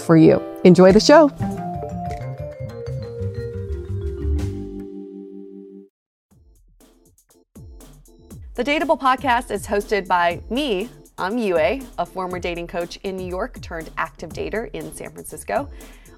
for you. Enjoy the show. The Dateable podcast is hosted by me. I'm Yue, a former dating coach in New York turned active dater in San Francisco.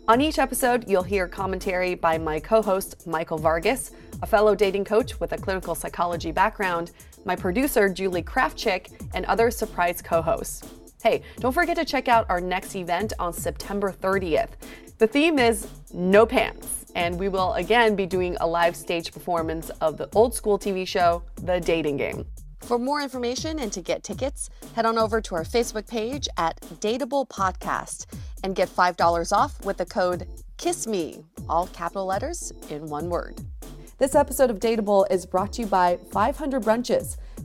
On each episode, you'll hear commentary by my co host, Michael Vargas, a fellow dating coach with a clinical psychology background, my producer, Julie Krafchick, and other surprise co hosts. Hey, don't forget to check out our next event on September 30th. The theme is No Pants, and we will again be doing a live stage performance of the old school TV show, The Dating Game. For more information and to get tickets, head on over to our Facebook page at Dateable Podcast and get $5 off with the code KISSME, all capital letters in one word. This episode of Dateable is brought to you by 500 Brunches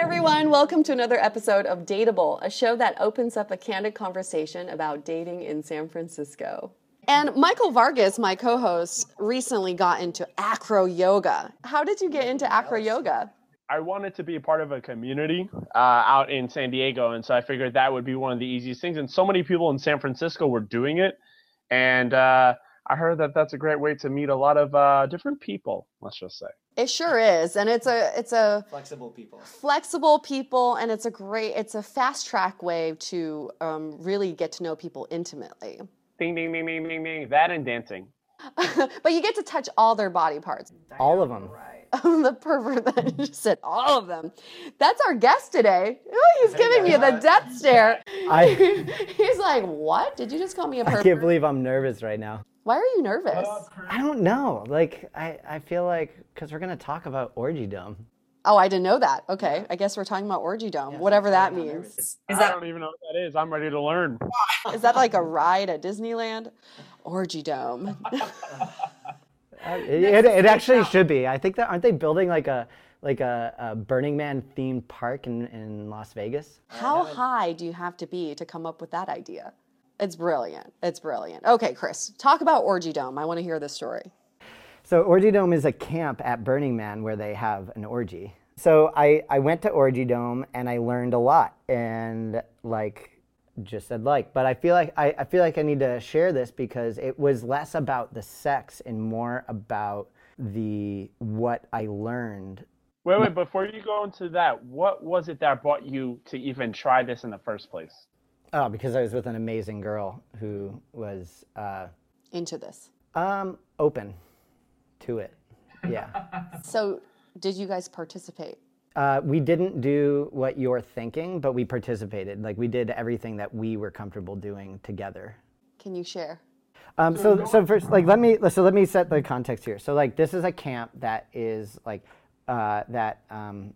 Everyone. Welcome to another episode of Dateable, a show that opens up a candid conversation about dating in San Francisco. And Michael Vargas, my co-host, recently got into acro yoga. How did you get into acro yoga? I wanted to be a part of a community uh, out in San Diego, and so I figured that would be one of the easiest things. And so many people in San Francisco were doing it, and uh, I heard that that's a great way to meet a lot of uh, different people. Let's just say it sure is, and it's a it's a flexible people, flexible people, and it's a great it's a fast track way to um, really get to know people intimately. Ding ding ding ding ding ding. That and dancing. but you get to touch all their body parts. All of them. the pervert that just said all of them. That's our guest today. Oh, he's giving me the death stare. I, he's like, "What? Did you just call me a pervert?" I can't believe I'm nervous right now. Why are you nervous? I don't know. Like, I, I feel like because we're gonna talk about Orgy Dome. Oh, I didn't know that. Okay, I guess we're talking about Orgy Dome, yeah, whatever that means. Is that, I don't even know what that is. I'm ready to learn. Is that like a ride at Disneyland? Orgy Dome. Uh, it, it, it, actually should be. I think that aren't they building like a like a, a Burning Man themed park in, in Las Vegas? How high do you have to be to come up with that idea? It's brilliant. It's brilliant. Okay, Chris, talk about Orgy Dome. I want to hear this story. So Orgy Dome is a camp at Burning Man where they have an orgy. So I, I went to Orgy Dome and I learned a lot and like just said like but i feel like I, I feel like i need to share this because it was less about the sex and more about the what i learned wait wait before you go into that what was it that brought you to even try this in the first place oh because i was with an amazing girl who was uh, into this um open to it yeah so did you guys participate uh, we didn't do what you're thinking, but we participated. Like we did everything that we were comfortable doing together. Can you share? Um, so, so first, like, let me so let me set the context here. So, like, this is a camp that is like uh, that um,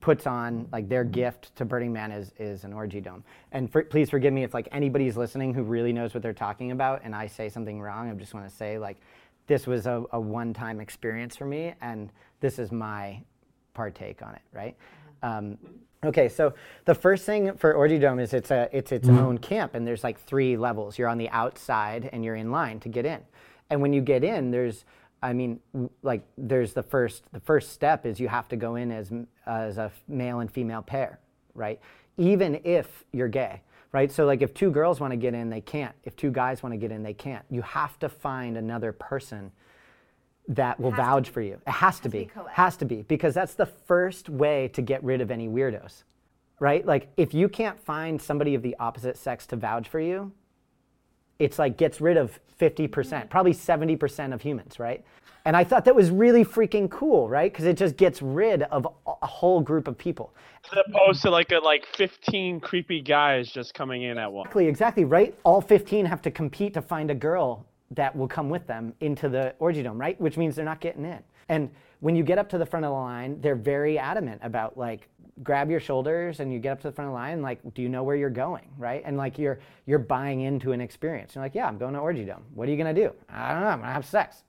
puts on like their gift to Burning Man is is an orgy dome. And for, please forgive me if like anybody's listening who really knows what they're talking about, and I say something wrong. I just want to say like this was a, a one-time experience for me, and this is my partake on it, right? Um, okay, so the first thing for Orgy Dome is it's a it's its mm-hmm. own camp, and there's like three levels. You're on the outside, and you're in line to get in. And when you get in, there's I mean, like there's the first the first step is you have to go in as as a male and female pair, right? Even if you're gay, right? So like if two girls want to get in, they can't. If two guys want to get in, they can't. You have to find another person that will vouch for you. It has, to be. be has to be because that's the first way to get rid of any weirdos. Right? Like if you can't find somebody of the opposite sex to vouch for you, it's like gets rid of 50%, mm-hmm. probably 70% of humans, right? And I thought that was really freaking cool, right? Because it just gets rid of a whole group of people. As opposed to like a like 15 creepy guys just coming in at once. Exactly, exactly, right? All 15 have to compete to find a girl that will come with them into the orgy dome, right? Which means they're not getting in. And when you get up to the front of the line, they're very adamant about like grab your shoulders and you get up to the front of the line like do you know where you're going right? And like you're you're buying into an experience. You're like yeah i'm going to orgy dome. What are you going to do? I don't know i'm going to have sex.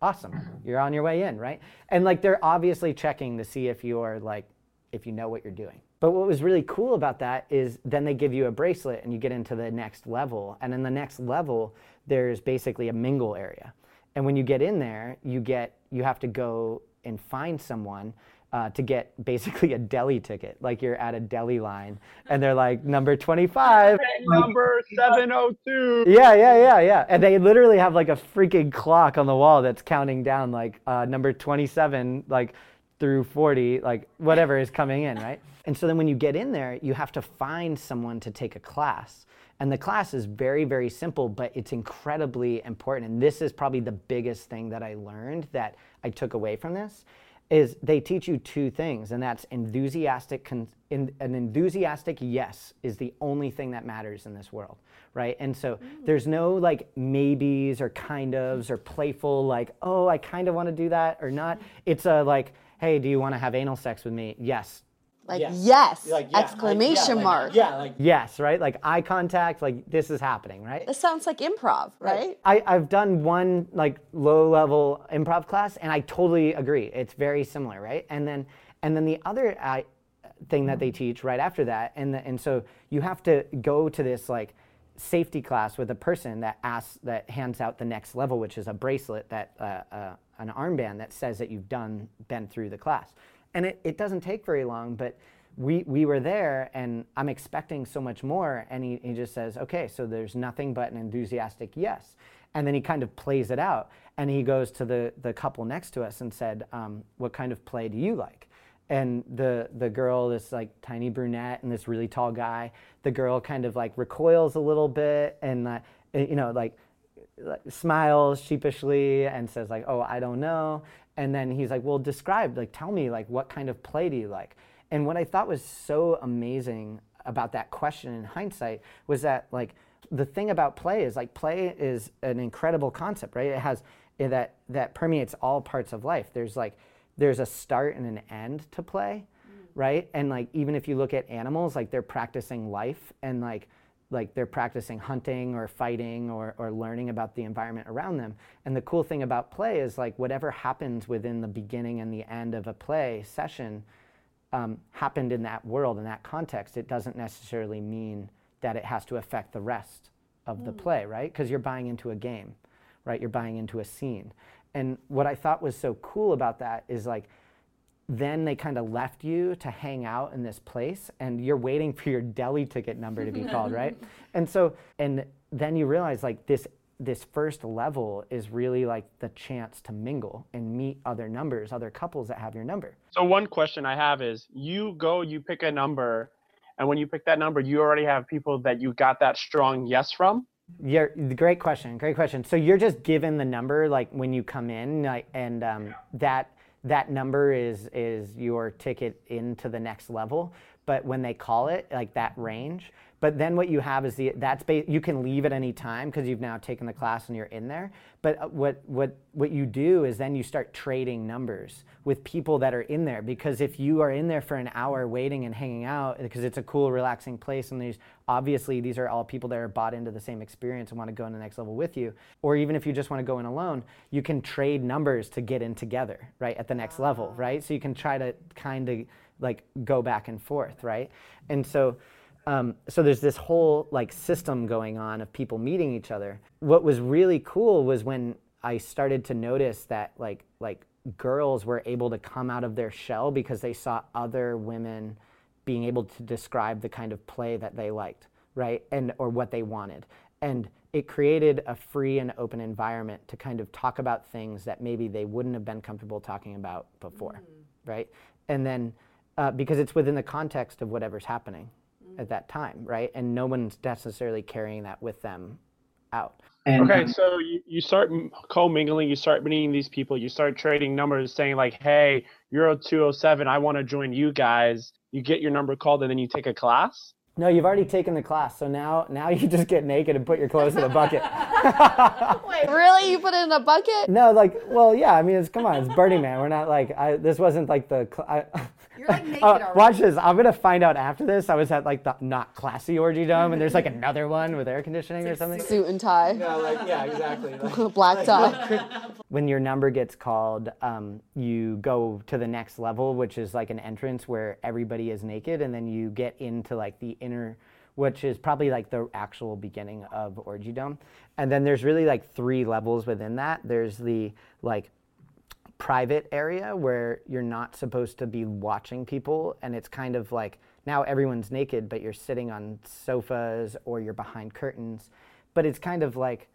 Awesome. Mm-hmm. You're on your way in right? And like they're obviously checking to see if you're like if you know what you're doing. But what was really cool about that is then they give you a bracelet and you get into the next level. And in the next level there's basically a mingle area. And when you get in there, you get you have to go and find someone uh, to get basically a deli ticket. Like you're at a deli line, and they're like number 25, number 702. Yeah, yeah, yeah, yeah. And they literally have like a freaking clock on the wall that's counting down like uh, number 27, like through 40, like whatever is coming in, right? And so then when you get in there, you have to find someone to take a class. And the class is very, very simple, but it's incredibly important. And this is probably the biggest thing that I learned that I took away from this is they teach you two things, and that's enthusiastic. Con- in, an enthusiastic yes is the only thing that matters in this world, right? And so mm. there's no like maybes or kind ofs or playful like, oh, I kind of want to do that or not. It's a like, hey, do you want to have anal sex with me? Yes. Like yes, yes like, yeah, exclamation like, yeah, mark. Like, yeah, like yes, right? Like eye contact, like this is happening, right? This sounds like improv, right? I, I've done one like low level improv class and I totally agree. It's very similar, right? And then and then the other uh, thing that they teach right after that, and the, and so you have to go to this like safety class with a person that asks that hands out the next level, which is a bracelet that uh, uh, an armband that says that you've done been through the class. And it, it doesn't take very long, but we, we were there and I'm expecting so much more. And he, he just says, okay, so there's nothing but an enthusiastic yes. And then he kind of plays it out. And he goes to the, the couple next to us and said, um, what kind of play do you like? And the, the girl, this like tiny brunette and this really tall guy, the girl kind of like recoils a little bit and, uh, you know, like, like smiles sheepishly and says like, oh, I don't know. And then he's like, well, describe, like, tell me, like, what kind of play do you like? And what I thought was so amazing about that question in hindsight was that like the thing about play is like play is an incredible concept, right? It has that that permeates all parts of life. There's like there's a start and an end to play, mm. right? And like even if you look at animals, like they're practicing life and like like they're practicing hunting or fighting or, or learning about the environment around them. And the cool thing about play is like whatever happens within the beginning and the end of a play session um, happened in that world, in that context, it doesn't necessarily mean that it has to affect the rest of mm. the play, right? Because you're buying into a game, right? You're buying into a scene. And what I thought was so cool about that is like, then they kind of left you to hang out in this place and you're waiting for your deli ticket number to be called, right? And so, and then you realize like this this first level is really like the chance to mingle and meet other numbers, other couples that have your number. So one question I have is you go, you pick a number, and when you pick that number, you already have people that you got that strong yes from? Yeah, great question. Great question. So you're just given the number like when you come in, like, and um, that that number is is your ticket into the next level. But when they call it like that range, but then what you have is the that's ba- you can leave at any time because you've now taken the class and you're in there. But uh, what what what you do is then you start trading numbers with people that are in there. Because if you are in there for an hour waiting and hanging out because it's a cool relaxing place and these obviously these are all people that are bought into the same experience and want to go in the next level with you. Or even if you just want to go in alone you can trade numbers to get in together right at the next level right? So you can try to kind of like go back and forth right? And so um, so there's this whole like system going on of people meeting each other. What was really cool was when I started to notice that like like girls were able to come out of their shell because they saw other women being able to describe the kind of play that they liked, right? And or what they wanted. And it created a free and open environment to kind of talk about things that maybe they wouldn't have been comfortable talking about before, mm. right? And then uh, because it's within the context of whatever's happening, at that time, right? And no one's necessarily carrying that with them out. And, okay, so you, you start co-mingling, you start meeting these people, you start trading numbers, saying like, "Hey, Euro 207, I want to join you guys." You get your number called, and then you take a class. No, you've already taken the class, so now now you just get naked and put your clothes in a bucket. Wait, really? You put it in a bucket? No, like, well, yeah. I mean, it's come on, it's Burning Man. We're not like I, this wasn't like the. I, you're like naked uh, Watch this. I'm gonna find out after this. I was at like the not classy orgy dome, and there's like another one with air conditioning or something. Suit and tie. No, like yeah, exactly. Like, Black tie. when your number gets called, um, you go to the next level, which is like an entrance where everybody is naked, and then you get into like the inner which is probably like the actual beginning of Orgy Dome. And then there's really like three levels within that. There's the like private area where you're not supposed to be watching people and it's kind of like now everyone's naked but you're sitting on sofas or you're behind curtains but it's kind of like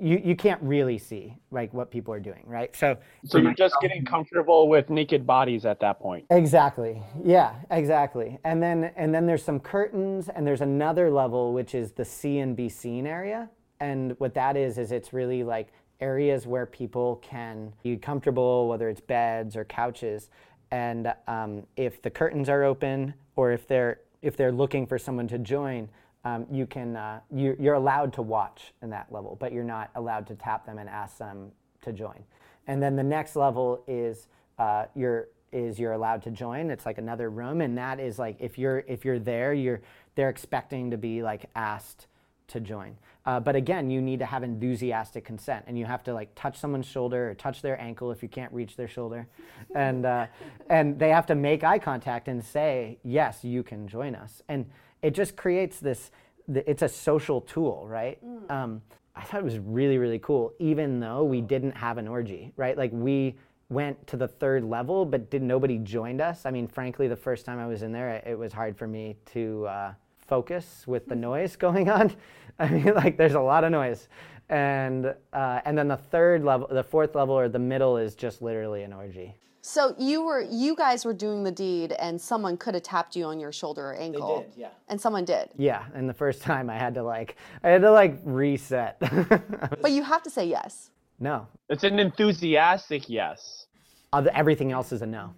you, you can't really see like what people are doing right? So so you're just getting comfortable with naked bodies at that point. Exactly. Yeah exactly. And then and then there's some curtains and there's another level which is the see and be seen area. And what that is is it's really like areas where people can be comfortable, whether it's beds or couches. And um, if the curtains are open, or if they're if they're looking for someone to join, um, you can uh, you, you're allowed to watch in that level, but you're not allowed to tap them and ask them to join. And then the next level is uh, you're is you're allowed to join. It's like another room, and that is like if you're if you're there, you're they're expecting to be like asked to join. Uh, but again, you need to have enthusiastic consent, and you have to like touch someone's shoulder or touch their ankle if you can't reach their shoulder, and uh, and they have to make eye contact and say yes, you can join us, and it just creates this. It's a social tool, right? Mm. Um, I thought it was really really cool, even though we didn't have an orgy, right? Like we went to the third level, but did nobody joined us. I mean, frankly, the first time I was in there, it was hard for me to uh, focus with the noise going on. I mean, like there's a lot of noise, and uh, and then the third level, the fourth level, or the middle is just literally an orgy. So you were you guys were doing the deed and someone could have tapped you on your shoulder or ankle. They did, yeah. And someone did. Yeah, and the first time I had to like, I had to like reset. But you have to say yes. no, It's an enthusiastic yes. Uh, Other, everything else is a no.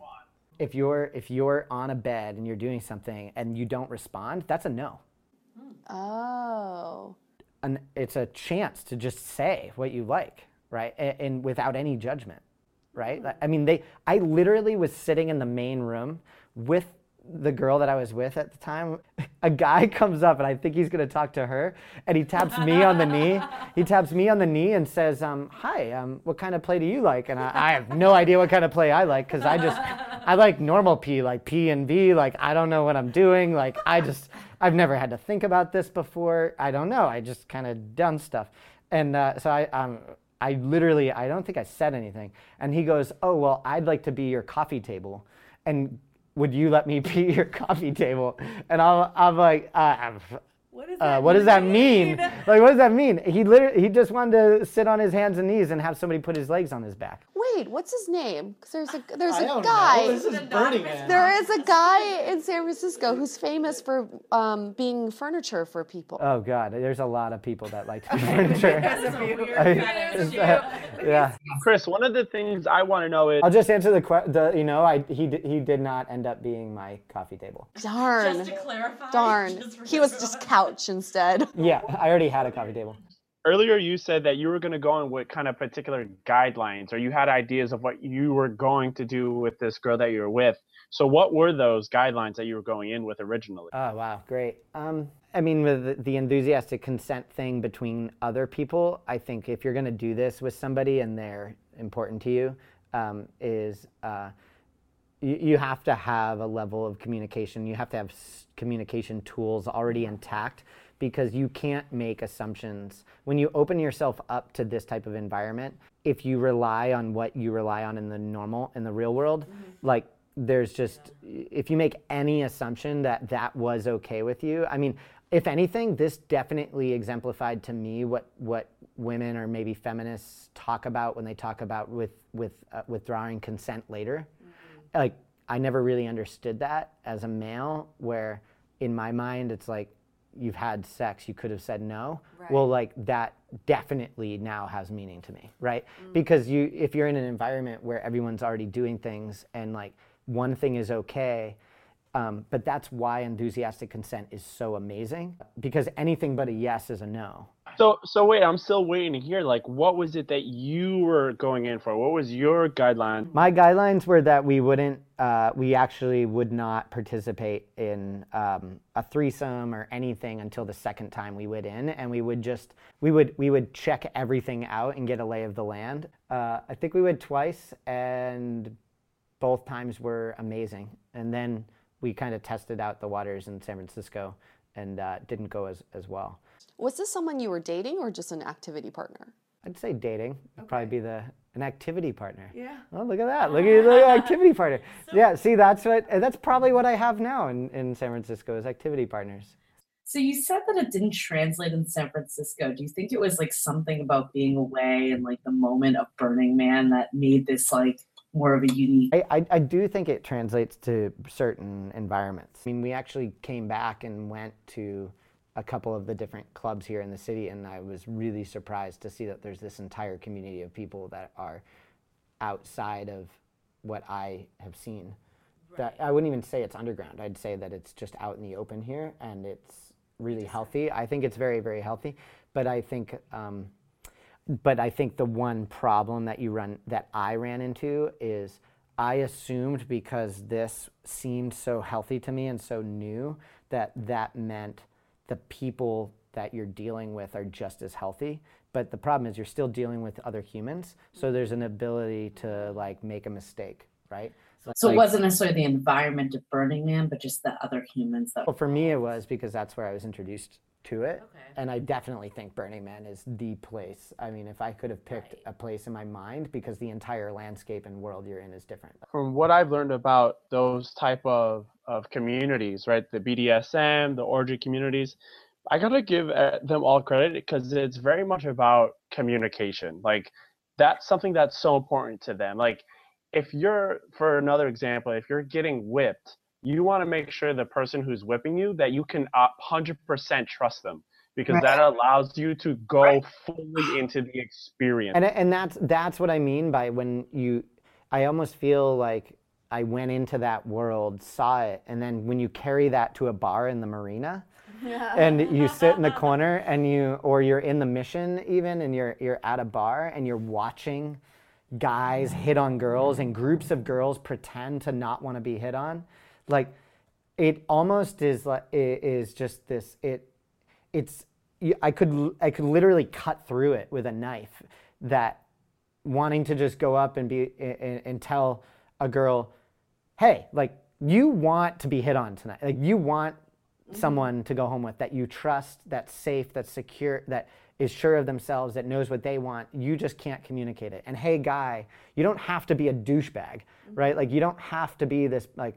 If you're if you're on a bed and you're doing something and you don't respond, that's a no. Oh. And it's a chance to just say what you like, right? And, and without any judgment, right? I mean, they. I literally was sitting in the main room with the girl that I was with at the time. A guy comes up and I think he's gonna talk to her, and he taps me on the knee. He taps me on the knee and says, um, "Hi, um, what kind of play do you like?" And I, I have no idea what kind of play I like because I just I like normal P, like P and V. Like I don't know what I'm doing. Like I just I've never had to think about this before. I don't know. I just kind of done stuff, and uh, so I um. I literally, I don't think I said anything. And he goes, Oh, well, I'd like to be your coffee table. And would you let me be your coffee table? And I'm, I'm like, uh, What does uh, that what does that mean? Like, what does that mean? He literally, he just wanted to sit on his hands and knees and have somebody put his legs on his back. Wait, what's his name? Because there's a there's a guy. Know. This is Burning Man. There is a guy in San Francisco who's famous for um, being furniture for people. Oh God, there's a lot of people that like to do furniture. I mean, yeah. Chris, one of the things I want to know is I'll just answer the question. You know, I he d- he did not end up being my coffee table. Darn. Just to clarify. Darn. He was just one. Couch instead. Yeah, I already had a coffee table. earlier you said that you were going to go on with kind of particular guidelines or you had ideas of what you were going to do with this girl that you were with. So what were those guidelines that you were going in with originally? Oh wow, great. Um, I mean, with the, the enthusiastic consent thing between other people, I think if you're going to do this with somebody and they're important to you, um, is uh, you, you have to have a level of communication. You have to have s- communication tools already intact because you can't make assumptions. When you open yourself up to this type of environment, if you rely on what you rely on in the normal, in the real world, like there's just, if you make any assumption that that was okay with you, I mean, if anything, this definitely exemplified to me what, what women or maybe feminists talk about when they talk about with, with uh, withdrawing consent later like I never really understood that as a male where in my mind it's like you've had sex you could have said no. Well like that definitely now has meaning to me right? Because you if you're in an environment where everyone's already doing things and like one thing is okay um, but that's why enthusiastic consent is so amazing because anything but a yes is a no So so wait, I'm still waiting to hear like what was it that you were going in for? What was your guideline? My guidelines were that we wouldn't, uh, we actually would not participate in um, a threesome or anything until the second time we went in, and we would just, we would, we would check everything out and get a lay of the land. Uh, I think we went twice, and both times were amazing. And then we kind of tested out the waters in San Francisco, and uh, didn't go as as well. Was this someone you were dating or just an activity partner? I'd say dating would probably be the an activity partner. Yeah. Oh, look at that! Look at the activity partner. yeah, see, that's what that's probably what I have now in, in San Francisco is activity partners. So you said that it didn't translate in San Francisco. Do you think it was like something about being away and like the moment of Burning Man that made this like more of a unique? I, I, I do think it translates to certain environments. I mean, we actually came back and went to a couple of the different clubs here in the city, and I was really surprised to see that there's this entire community of people that are outside of what I have seen. That I wouldn't even say it's underground. I'd say that it's just out in the open here, and it's really healthy. I think it's very, very healthy. But I think, um, but I think the one problem that you run that I ran into is I assumed because this seemed so healthy to me and so new that that meant the people that you're dealing with are just as healthy. But the problem is you're still dealing with other humans, so there's an ability to like make a mistake, right? So Like- it wasn't necessarily the environment of Burning Man, but just the other humans that Well, for me, it was because that's where I was introduced to it. Okay. And I definitely think Burning Man is the place. I mean, if I could have picked a place in my mind, because the entire landscape and world you're in is different. From what I've learned about those type of, of communities, right, the BDSM, the orgy communities, I gotta give uh, them all credit because it's very much about communication. Like that's something that's so important to them. Like if you're, for another example, if you're getting whipped, you want to make sure the person who's whipping you that you can uh, 100% trust them because Right. that allows you to go fully into the experience. And and that's that's what I mean by when you I almost feel like I went into that world, saw it, and then when you carry that to a bar in the marina and you sit in the corner and you or you're in the mission even and you're you're at a bar and you're watching guys hit on girls and groups of girls pretend to not want to be hit on like it almost is like it is just this it it's I could I could literally cut through it with a knife that wanting to just go up and be and, and tell a girl hey like you want to be hit on tonight. Like you want mm-hmm. someone to go home with that you trust that's safe that's secure that is sure of themselves that knows what they want. You just can't communicate it. And hey guy you don't have to be a douchebag mm-hmm. right? Like you don't have to be this like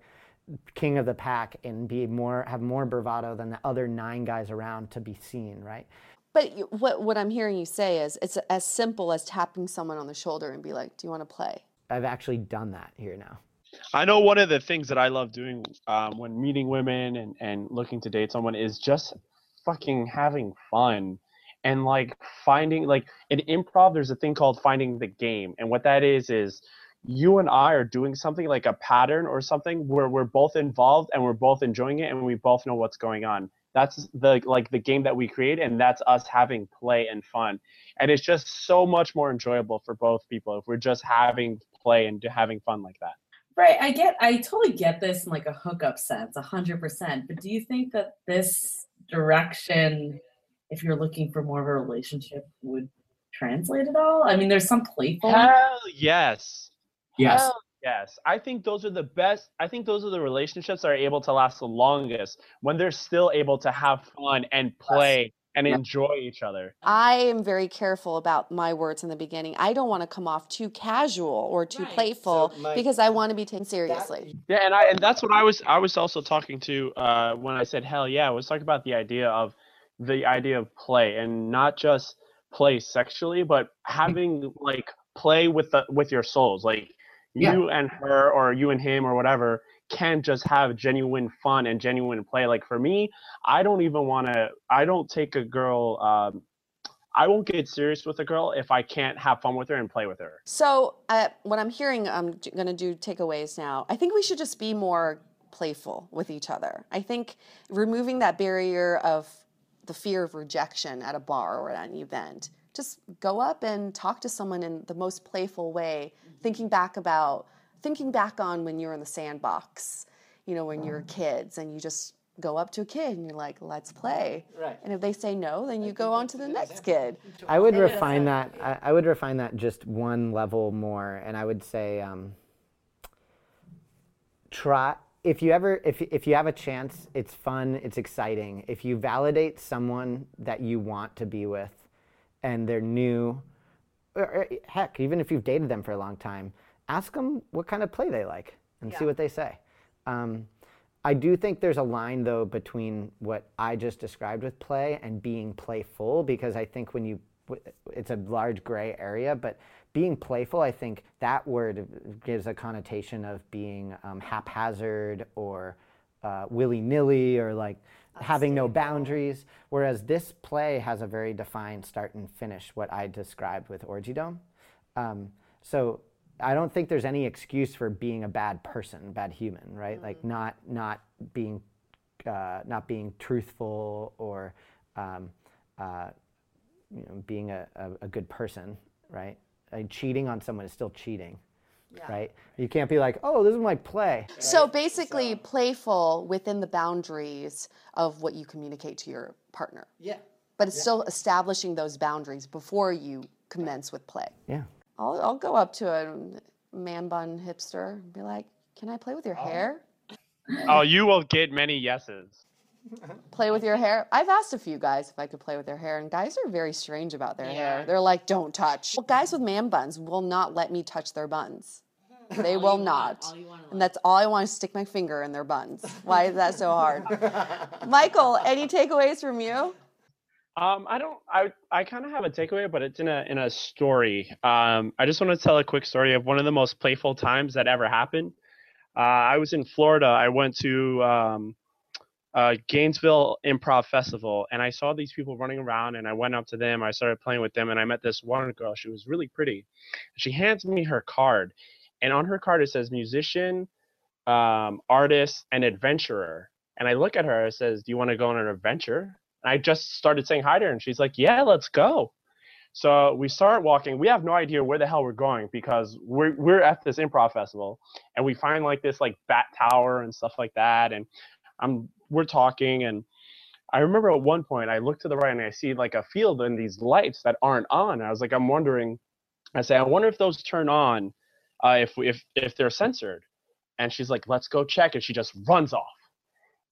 king of the pack and be more have more bravado than the other nine guys around to be seen right? But what what I'm hearing you say is it's as simple as tapping someone on the shoulder and be like, "Do you want to play?" i've actually done that here now. I know one of the things that I love doing um, when meeting women and, and looking to date someone is just fucking having fun and like finding like in improv there's a thing called finding the game. And what that is is you and I are doing something like a pattern or something where we're both involved and we're both enjoying it and we both know what's going on that's the like the game that we create and that's us having play and fun and it's just so much more enjoyable for both people if we're just having play and having fun like that Right. I get I totally get this in like a hookup sense, a hundred percent. But do you think that this direction, if you're looking for more of a relationship, would translate at all? I mean, there's some playful Hell yes. Yes. Hell yes. I think those are the best. I think those are the relationships that are able to last the longest when they're still able to have fun and play and Yep. enjoy each other. I am very careful about my words in the beginning. I don't want to come off too casual or too Right. playful So, like, because I want to be taken seriously. Yeah, and I and that's what I was I was also talking to uh, when I said hell yeah. I was talking about the idea of the idea of play and not just play sexually, but having like play with the with your souls. Like Yeah. you and her or you and him or whatever can't just have genuine fun and genuine play. Like for me, I don't even want to. I don't take a girl. Um, I won't get serious with a girl if I can't have fun with her and play with her. So, uh, what I'm hearing, I'm going to do takeaways now. I think we should just be more playful with each other. I think removing that barrier of the fear of rejection at a bar or at an event, just go up and talk to someone in the most playful way, thinking back about, thinking back on when you were in the sandbox, you know, when you were kids and you just go up to a kid and you're like, let's play. Right. And if they say no, then you go on to the next kid. I would refine that. I, I would refine that just one level more, and I would say, um, try if you ever if if you have a chance, it's fun, it's exciting. If you validate someone that you want to be with, and they're new, or, or heck, even if you've dated them for a long time, ask them what kind of play they like and see what they say. Um, I do think there's a line though between what I just described with play and being playful because I think when you it's a large gray area, but being playful, I think that word gives a connotation of being um, haphazard or uh, willy nilly or like having no boundaries. Whereas this play has a very defined start and finish, what I described with Orgy Dome. Um, so I don't think there's any excuse for being a bad person, bad human, right? Like not not being uh, not being truthful or um, uh, you know being a, a, a good person, right? Like cheating on someone is still cheating, right? You can't be like, oh, this is my play. So basically, playful within the boundaries of what you communicate to your partner. Yeah. But it's still establishing those boundaries before you commence with play. Yeah. I'll, I'll go up to a man bun hipster and be like, Can I play with your oh. hair? Oh, you will get many yeses. play with your hair. I've asked a few guys if I could play with their hair, and guys are very strange about their hair. They're like, "Don't touch." Well, guys with man buns will not let me touch their buns. They will not. And that's all I want to stick my finger in their buns. Why is that so hard? Michael, any takeaways from you? Um, I don't. I I kind of have a takeaway, but it's in a in a story. Um, I just want to tell a quick story of one of the most playful times that ever happened. Uh, I was in Florida. I went to um, uh, Gainesville Improv Festival, and I saw these people running around, and I went up to them. I started playing with them, and I met this one girl. She was really pretty. She hands me her card, and on her card it says musician, um, artist, and adventurer. And I look at her. It says, "Do you want to go on an adventure?" And I just started saying hi to her, and she's like, "Yeah, let's go." So we start walking. We have no idea where the hell we're going because we're we're at this improv festival, and we find like this like bat tower and stuff like that. And I'm we're talking, and I remember at one point I look to the right and I see like a field and these lights that aren't on. I was like, I'm wondering. I say, I wonder if those turn on, uh, if if if they're censored. And she's like, let's go check. And she just runs off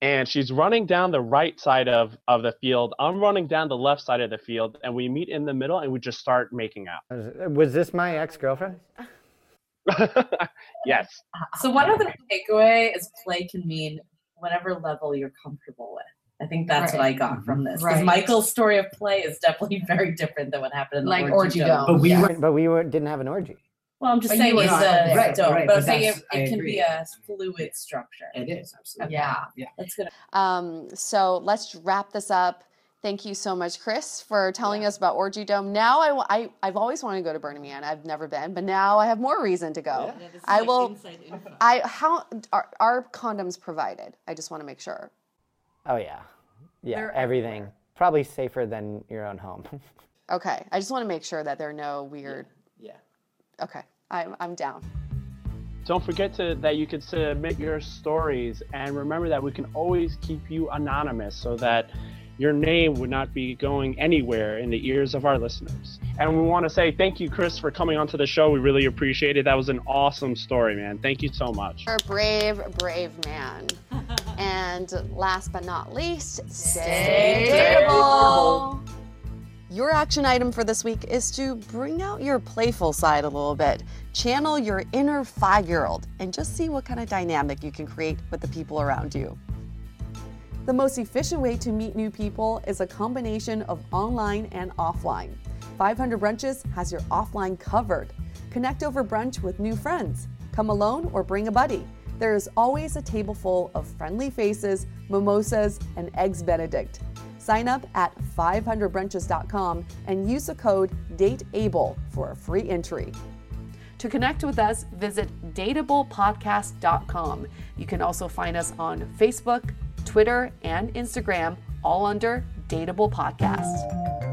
and she's running down the right side of, of the field. I'm running down the left side of the field, and we meet in the middle, and we just start making out. Was this my ex girlfriend? yes. So one other takeaway is play can mean whatever level you're comfortable with. I think that's what I got from this. Because Right. Michael's story of play is definitely very different than what happened in the Like orgy orgy dome. dome. But we Yeah. weren't, but we were, didn't have an orgy. Well, I'm just But saying you it's not a there. right, dome, right, but I'm but saying it, that's- I it can agree. be a fluid structure. It is absolutely. Yeah. Yeah. That's good. Um, so let's wrap this up. Thank you so much, Chris, for telling us about Orgy Dome. Now I, wa- I, I've always wanted to go to Burning Man. I've never been, but now I have more reason to go. I will. I how are, are condoms provided? I just want to make sure. Oh yeah, yeah, They're everything. Probably safer than your own home. Okay, I just want to make sure that there are no weird. Yeah. Okay, I'm I'm down. Don't forget to that you can submit your stories, and remember that we can always keep you anonymous so that your name would not be going anywhere in the ears of our listeners. And we want to say thank you, Chris, for coming onto the show. We really appreciate it. That was an awesome story, man. Thank you so much. You're a brave, brave man. and last but not least, stay dateable. Your action item for this week is to bring out your playful side a little bit. Channel your inner five year old and just see what kind of dynamic you can create with the people around you. The most efficient way to meet new people is a combination of online and offline. 500 Brunches has your offline covered. Connect over brunch with new friends. Come alone or bring a buddy. There is always a table full of friendly faces, mimosas, and eggs Benedict. Sign up at 500brunches.com and use the code DATEABLE for a free entry. To connect with us, visit dateablepodcast.com. You can also find us on Facebook, Twitter, and Instagram, all under Dateable Podcast.